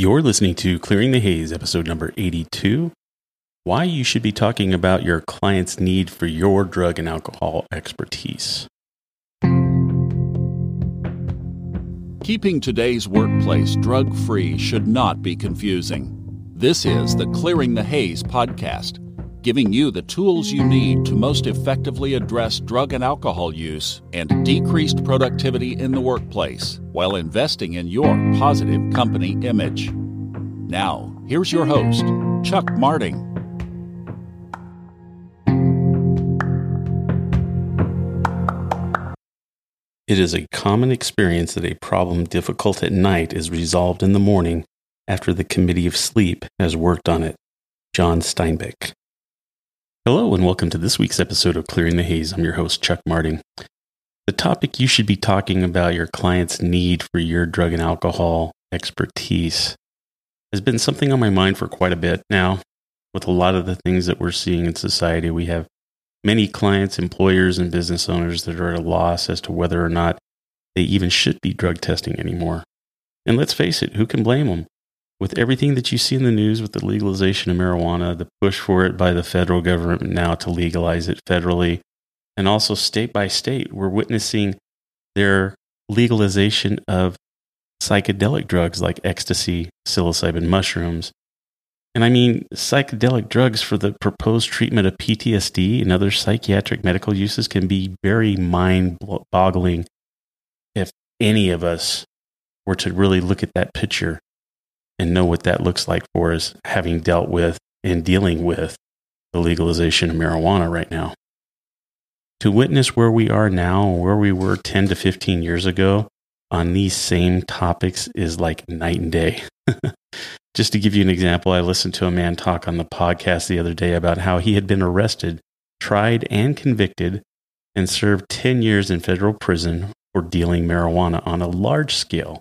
You're listening to Clearing the Haze, episode number 82 Why You Should Be Talking About Your Client's Need for Your Drug and Alcohol Expertise. Keeping today's workplace drug free should not be confusing. This is the Clearing the Haze podcast, giving you the tools you need to most effectively address drug and alcohol use and decreased productivity in the workplace while investing in your positive company image. Now, here's your host, Chuck Marting. It is a common experience that a problem difficult at night is resolved in the morning after the Committee of Sleep has worked on it. John Steinbeck. Hello, and welcome to this week's episode of Clearing the Haze. I'm your host, Chuck Marting. The topic you should be talking about your client's need for your drug and alcohol expertise has been something on my mind for quite a bit now. With a lot of the things that we're seeing in society, we have many clients, employers, and business owners that are at a loss as to whether or not they even should be drug testing anymore. And let's face it, who can blame them? With everything that you see in the news with the legalization of marijuana, the push for it by the federal government now to legalize it federally, and also state by state, we're witnessing their legalization of psychedelic drugs like ecstasy, psilocybin mushrooms. And I mean, psychedelic drugs for the proposed treatment of PTSD and other psychiatric medical uses can be very mind boggling if any of us were to really look at that picture and know what that looks like for us, having dealt with and dealing with the legalization of marijuana right now. To witness where we are now and where we were 10 to 15 years ago on these same topics is like night and day. Just to give you an example, I listened to a man talk on the podcast the other day about how he had been arrested, tried, and convicted and served 10 years in federal prison for dealing marijuana on a large scale,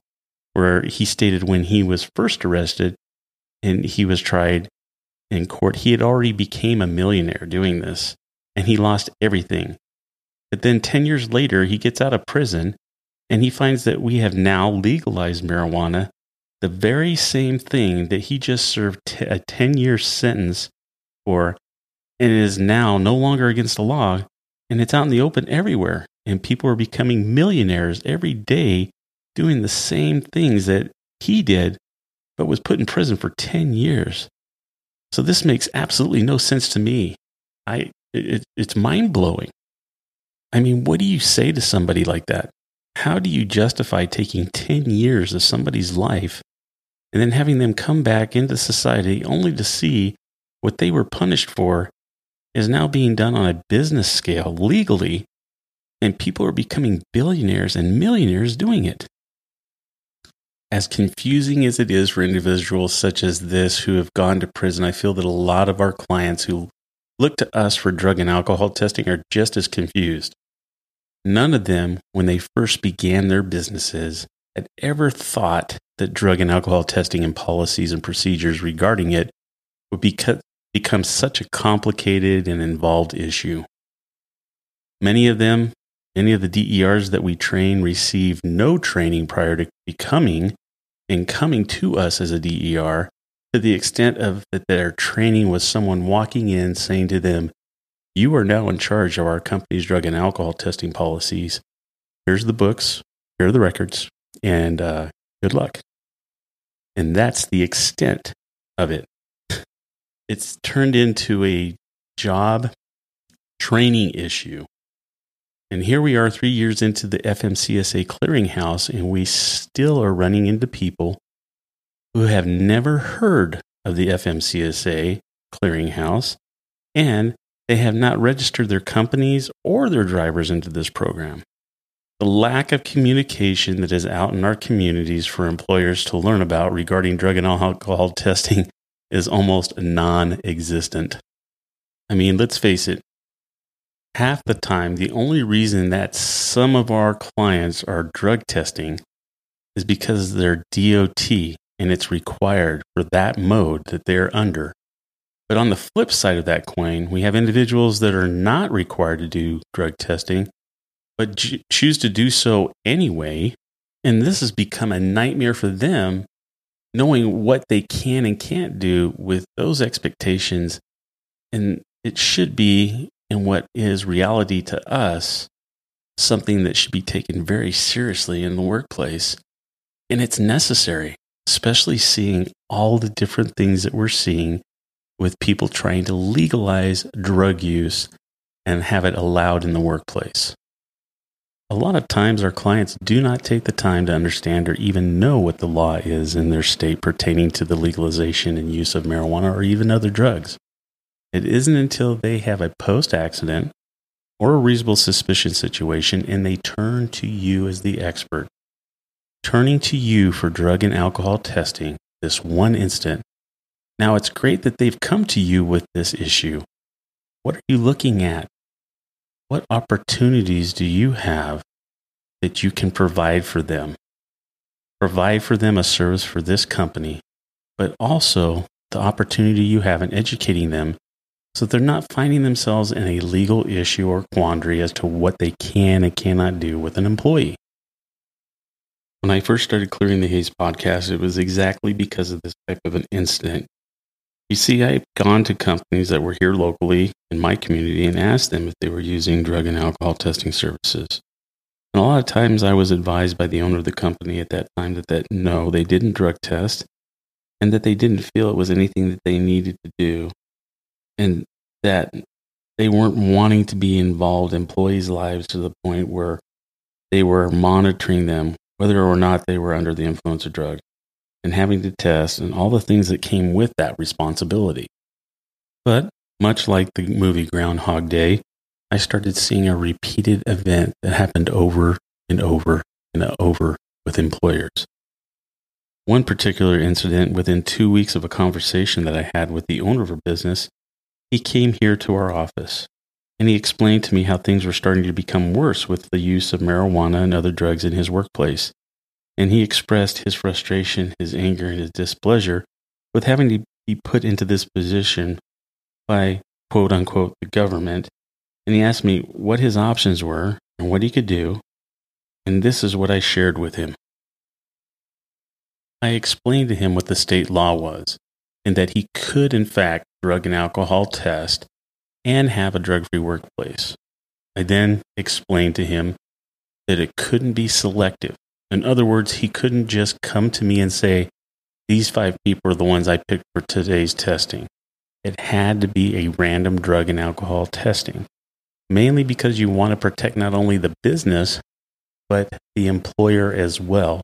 where he stated when he was first arrested and he was tried in court, he had already became a millionaire doing this and he lost everything. But then 10 years later, he gets out of prison and he finds that we have now legalized marijuana, the very same thing that he just served t- a 10 year sentence for, and it is now no longer against the law, and it's out in the open everywhere. And people are becoming millionaires every day doing the same things that he did, but was put in prison for 10 years. So this makes absolutely no sense to me. I, it, it's mind blowing. I mean, what do you say to somebody like that? How do you justify taking 10 years of somebody's life and then having them come back into society only to see what they were punished for is now being done on a business scale legally, and people are becoming billionaires and millionaires doing it? As confusing as it is for individuals such as this who have gone to prison, I feel that a lot of our clients who look to us for drug and alcohol testing are just as confused. None of them, when they first began their businesses, had ever thought that drug and alcohol testing and policies and procedures regarding it would become such a complicated and involved issue. Many of them, many of the DERs that we train receive no training prior to becoming and coming to us as a DER to the extent of that their training was someone walking in saying to them, you are now in charge of our company's drug and alcohol testing policies. Here's the books, here are the records, and uh, good luck. And that's the extent of it. It's turned into a job training issue. And here we are three years into the FMCSA clearinghouse, and we still are running into people who have never heard of the FMCSA clearinghouse and they have not registered their companies or their drivers into this program. The lack of communication that is out in our communities for employers to learn about regarding drug and alcohol testing is almost non existent. I mean, let's face it, half the time, the only reason that some of our clients are drug testing is because they're DOT and it's required for that mode that they're under. But on the flip side of that coin, we have individuals that are not required to do drug testing, but choose to do so anyway. And this has become a nightmare for them knowing what they can and can't do with those expectations. And it should be, in what is reality to us, something that should be taken very seriously in the workplace. And it's necessary, especially seeing all the different things that we're seeing with people trying to legalize drug use and have it allowed in the workplace. A lot of times, our clients do not take the time to understand or even know what the law is in their state pertaining to the legalization and use of marijuana or even other drugs. It isn't until they have a post accident or a reasonable suspicion situation and they turn to you as the expert. Turning to you for drug and alcohol testing, this one instant. Now, it's great that they've come to you with this issue. What are you looking at? What opportunities do you have that you can provide for them? Provide for them a service for this company, but also the opportunity you have in educating them so they're not finding themselves in a legal issue or quandary as to what they can and cannot do with an employee. When I first started Clearing the Haze podcast, it was exactly because of this type of an incident you see, I've gone to companies that were here locally in my community and asked them if they were using drug and alcohol testing services. And a lot of times I was advised by the owner of the company at that time that, that no, they didn't drug test and that they didn't feel it was anything that they needed to do and that they weren't wanting to be involved in employees' lives to the point where they were monitoring them, whether or not they were under the influence of drugs and having to test and all the things that came with that responsibility. But much like the movie Groundhog Day, I started seeing a repeated event that happened over and over and over with employers. One particular incident within two weeks of a conversation that I had with the owner of a business, he came here to our office and he explained to me how things were starting to become worse with the use of marijuana and other drugs in his workplace and he expressed his frustration, his anger, and his displeasure with having to be put into this position by quote unquote the government. And he asked me what his options were and what he could do. And this is what I shared with him. I explained to him what the state law was and that he could, in fact, drug and alcohol test and have a drug free workplace. I then explained to him that it couldn't be selective in other words, he couldn't just come to me and say, These five people are the ones I picked for today's testing. It had to be a random drug and alcohol testing, mainly because you want to protect not only the business, but the employer as well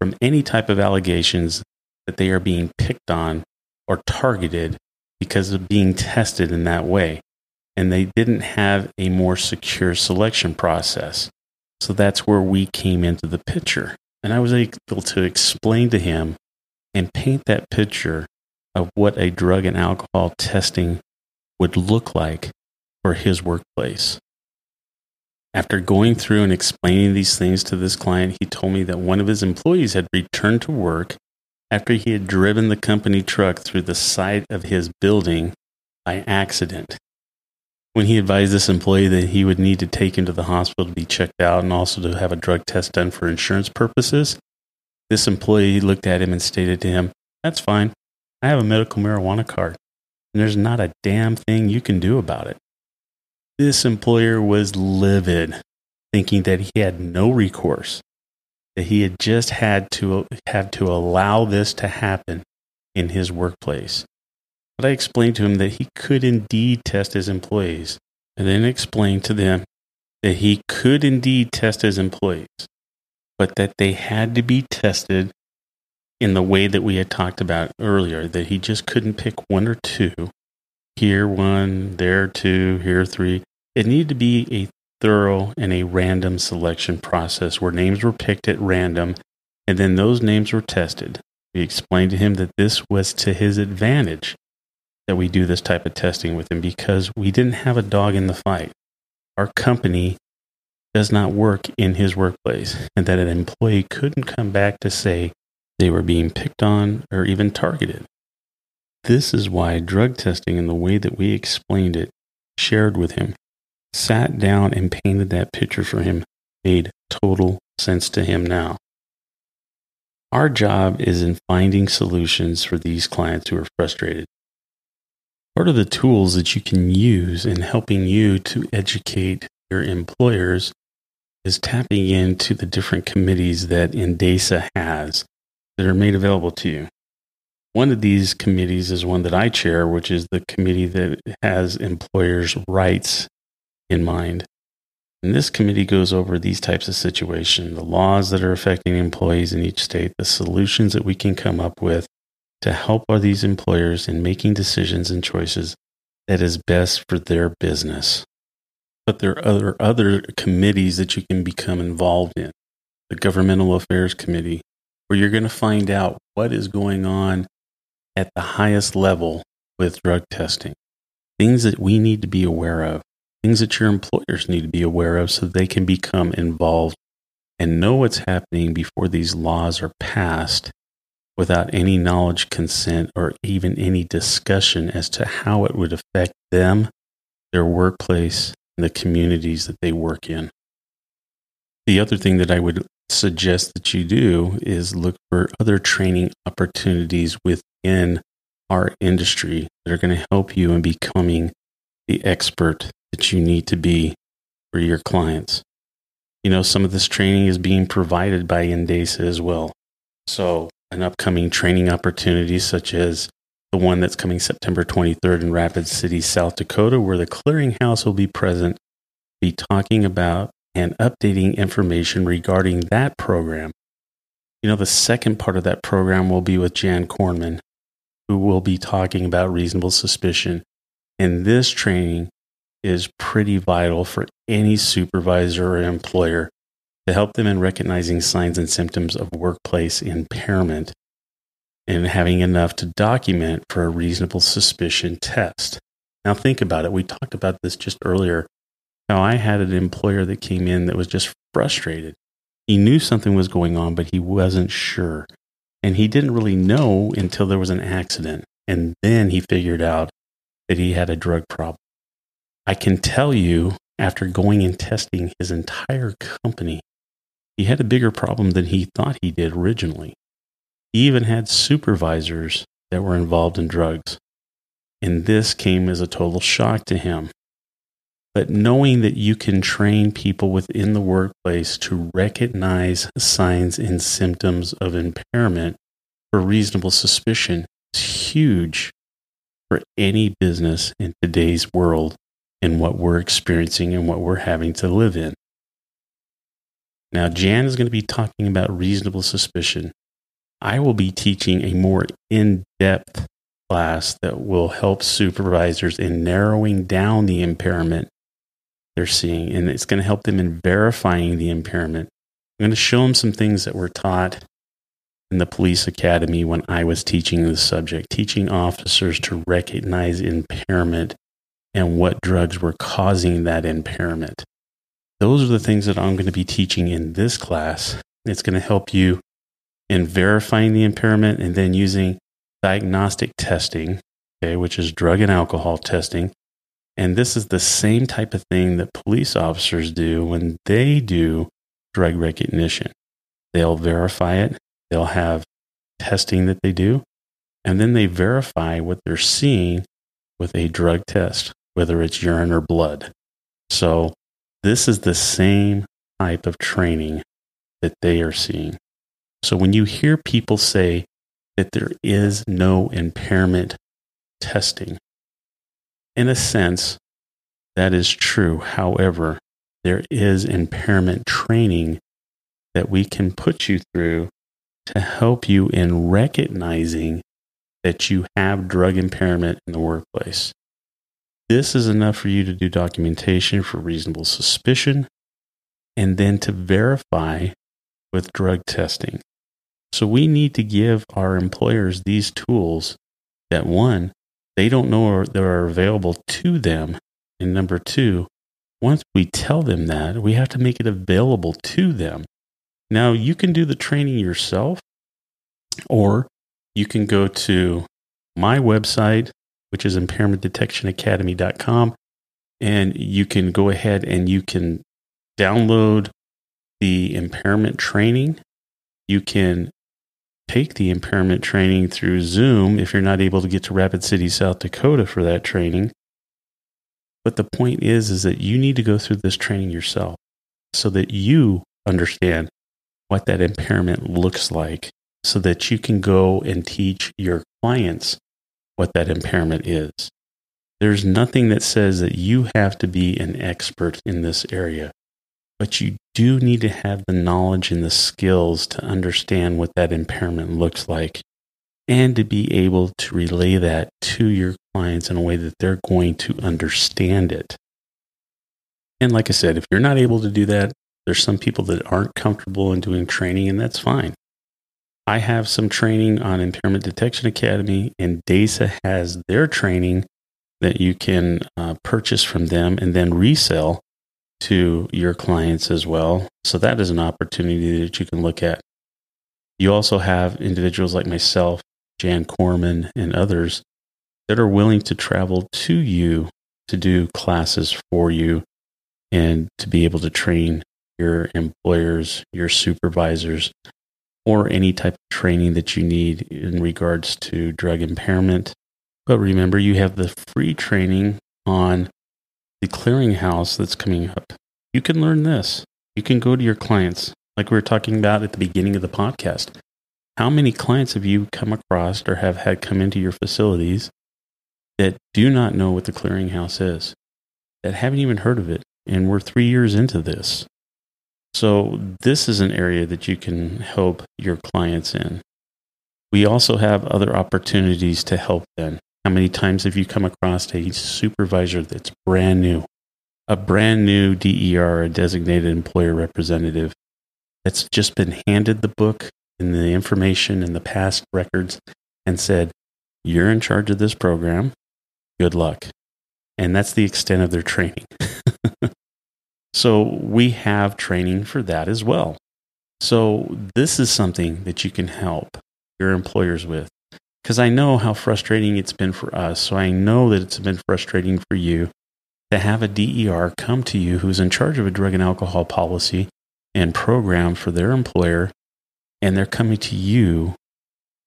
from any type of allegations that they are being picked on or targeted because of being tested in that way. And they didn't have a more secure selection process. So that's where we came into the picture. And I was able to explain to him and paint that picture of what a drug and alcohol testing would look like for his workplace. After going through and explaining these things to this client, he told me that one of his employees had returned to work after he had driven the company truck through the side of his building by accident when he advised this employee that he would need to take him to the hospital to be checked out and also to have a drug test done for insurance purposes, this employee looked at him and stated to him, That's fine. I have a medical marijuana card, and there's not a damn thing you can do about it. This employer was livid, thinking that he had no recourse, that he had just had to have to allow this to happen in his workplace. But I explained to him that he could indeed test his employees, and then explained to them that he could indeed test his employees, but that they had to be tested in the way that we had talked about earlier, that he just couldn't pick one or two, here one, there two, here three. It needed to be a thorough and a random selection process where names were picked at random and then those names were tested. We explained to him that this was to his advantage that we do this type of testing with him because we didn't have a dog in the fight. Our company does not work in his workplace, and that an employee couldn't come back to say they were being picked on or even targeted. This is why drug testing, and the way that we explained it, shared with him, sat down and painted that picture for him, made total sense to him now. Our job is in finding solutions for these clients who are frustrated. Part of the tools that you can use in helping you to educate your employers is tapping into the different committees that NDASA has that are made available to you. One of these committees is one that I chair, which is the committee that has employers' rights in mind. And this committee goes over these types of situations, the laws that are affecting employees in each state, the solutions that we can come up with to help these employers in making decisions and choices that is best for their business. But there are other, other committees that you can become involved in. The Governmental Affairs Committee, where you're going to find out what is going on at the highest level with drug testing. Things that we need to be aware of, things that your employers need to be aware of so they can become involved and know what's happening before these laws are passed without any knowledge, consent, or even any discussion as to how it would affect them, their workplace, and the communities that they work in. The other thing that I would suggest that you do is look for other training opportunities within our industry that are going to help you in becoming the expert that you need to be for your clients. You know, some of this training is being provided by NDASA as well. So, an upcoming training opportunity such as the one that's coming September 23rd in Rapid City, South Dakota, where the clearinghouse will be present, be talking about and updating information regarding that program. You know, the second part of that program will be with Jan Kornman, who will be talking about reasonable suspicion. And this training is pretty vital for any supervisor or employer to help them in recognizing signs and symptoms of workplace impairment and having enough to document for a reasonable suspicion test. Now, think about it. We talked about this just earlier now, I had an employer that came in that was just frustrated. He knew something was going on, but he wasn't sure. And he didn't really know until there was an accident. And then he figured out that he had a drug problem. I can tell you, after going and testing his entire company, he had a bigger problem than he thought he did originally. He even had supervisors that were involved in drugs. And this came as a total shock to him. But knowing that you can train people within the workplace to recognize signs and symptoms of impairment for reasonable suspicion is huge for any business in today's world and what we're experiencing and what we're having to live in. Now, Jan is going to be talking about reasonable suspicion. I will be teaching a more in depth class that will help supervisors in narrowing down the impairment they're seeing, and it's going to help them in verifying the impairment. I'm going to show them some things that were taught in the police academy when I was teaching this subject, teaching officers to recognize impairment and what drugs were causing that impairment. Those are the things that I'm going to be teaching in this class. It's going to help you in verifying the impairment and then using diagnostic testing, okay, which is drug and alcohol testing, and this is the same type of thing that police officers do when they do drug recognition. They'll verify it, they'll have testing that they do, and then they verify what they're seeing with a drug test, whether it's urine or blood. So, this is the same type of training that they are seeing. So, when you hear people say that there is no impairment testing, in a sense, that is true. However, there is impairment training that we can put you through to help you in recognizing that you have drug impairment in the workplace. This is enough for you to do documentation for reasonable suspicion and then to verify with drug testing. So we need to give our employers these tools that one, they don't know they're available to them. And number two, once we tell them that, we have to make it available to them. Now, you can do the training yourself, or you can go to my website, which is impairmentdetectionacademy.com, and you can go ahead and you can download the impairment training. You can take the impairment training through Zoom if you're not able to get to Rapid City, South Dakota for that training. But the point is is that you need to go through this training yourself so that you understand what that impairment looks like so that you can go and teach your clients what that impairment is. There's nothing that says that you have to be an expert in this area, but you do need to have the knowledge and the skills to understand what that impairment looks like and to be able to relay that to your clients in a way that they're going to understand it. And like I said, if you're not able to do that, there's some people that aren't comfortable in doing training, and that's fine. I have some training on Impairment Detection Academy, and DASA has their training that you can uh, purchase from them and then resell to your clients as well. So that is an opportunity that you can look at. You also have individuals like myself, Jan Corman, and others that are willing to travel to you to do classes for you and to be able to train your employers, your supervisors, or any type of training that you need in regards to drug impairment. But remember, you have the free training on the clearinghouse that's coming up. You can learn this. You can go to your clients, like we were talking about at the beginning of the podcast. How many clients have you come across or have had come into your facilities that do not know what the clearinghouse is, that haven't even heard of it? And we're three years into this. So, this is an area that you can help your clients in. We also have other opportunities to help them. How many times have you come across a supervisor that's brand new, a brand new DER, a designated employer representative, that's just been handed the book and the information and the past records and said, You're in charge of this program. Good luck. And that's the extent of their training. So we have training for that as well. So this is something that you can help your employers with because I know how frustrating it's been for us. So I know that it's been frustrating for you to have a DER come to you who's in charge of a drug and alcohol policy and program for their employer, and they're coming to you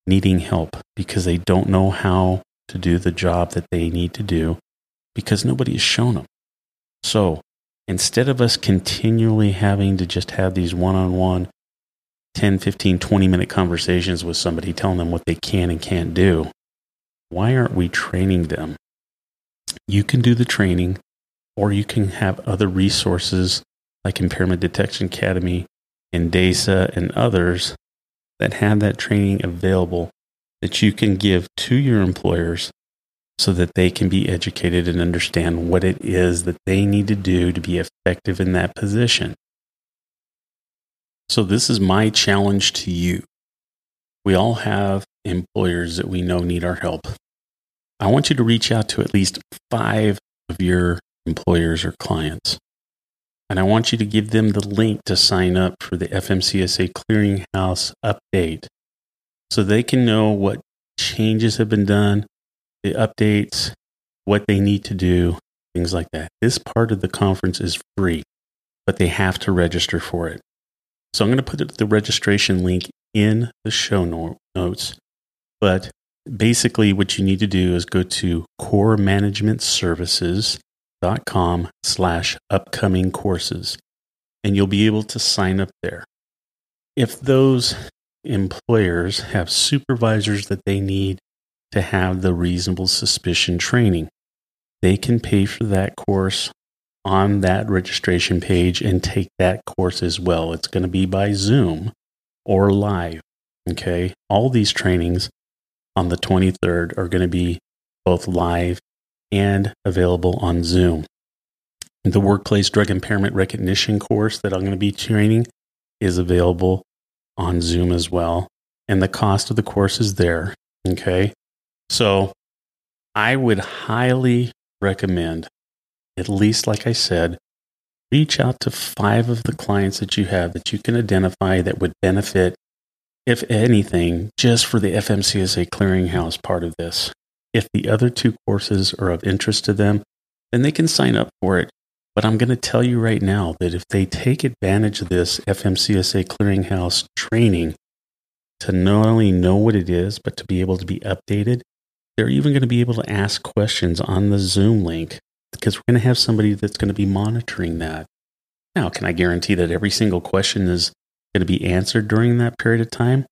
needing help because they don't know how to do the job that they need to do because nobody has shown them. So instead of us continually having to just have these one on one 10, 15, 20 minute conversations with somebody telling them what they can and can't do, why aren't we training them? You can do the training, or you can have other resources like Impairment Detection Academy and DASA and others that have that training available that you can give to your employers so that they can be educated and understand what it is that they need to do to be effective in that position. So, this is my challenge to you. We all have employers that we know need our help. I want you to reach out to at least five of your employers or clients. And I want you to give them the link to sign up for the FMCSA Clearinghouse update so they can know what changes have been done, the updates, what they need to do, things like that. This part of the conference is free, but they have to register for it. So I'm going to put the registration link in the show notes. But basically, what you need to do is go to coremanagementservices.com slash upcoming courses, and you'll be able to sign up there. If those employers have supervisors that they need to have the reasonable suspicion training. They can pay for that course on that registration page and take that course as well. It's going to be by Zoom or live. Okay. All these trainings on the 23rd are going to be both live and available on Zoom. The workplace drug impairment recognition course that I'm going to be training is available on Zoom as well. And the cost of the course is there. Okay. So I would highly recommend, at least like I said, reach out to five of the clients that you have that you can identify that would benefit, if anything, just for the FMCSA clearinghouse part of this. If the other two courses are of interest to them, then they can sign up for it. But I'm going to tell you right now that if they take advantage of this FMCSA clearinghouse training, to not only know what it is, but to be able to be updated. They're even going to be able to ask questions on the Zoom link because we're going to have somebody that's going to be monitoring that. Now, can I guarantee that every single question is going to be answered during that period of time?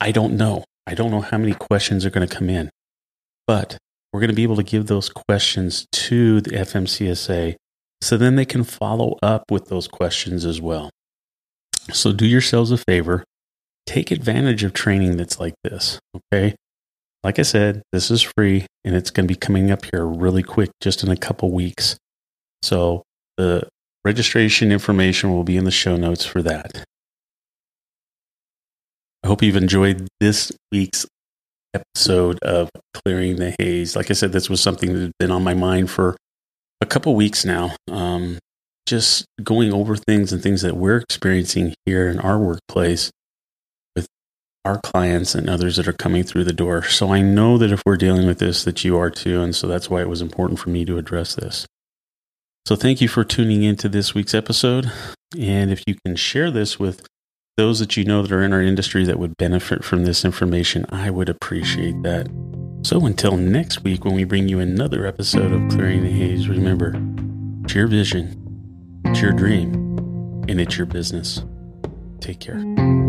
I don't know. I don't know how many questions are going to come in, but we're going to be able to give those questions to the FMCSA so then they can follow up with those questions as well. So do yourselves a favor, take advantage of training that's like this, okay? Like I said, this is free and it's going to be coming up here really quick, just in a couple weeks. So the registration information will be in the show notes for that. I hope you've enjoyed this week's episode of Clearing the Haze. Like I said, this was something that had been on my mind for a couple weeks now. Um, just going over things and things that we're experiencing here in our workplace our clients and others that are coming through the door. So I know that if we're dealing with this, that you are too. And so that's why it was important for me to address this. So thank you for tuning into this week's episode. And if you can share this with those that you know that are in our industry that would benefit from this information, I would appreciate that. So until next week, when we bring you another episode of Clearing the Haze, remember it's your vision, it's your dream, and it's your business. Take care.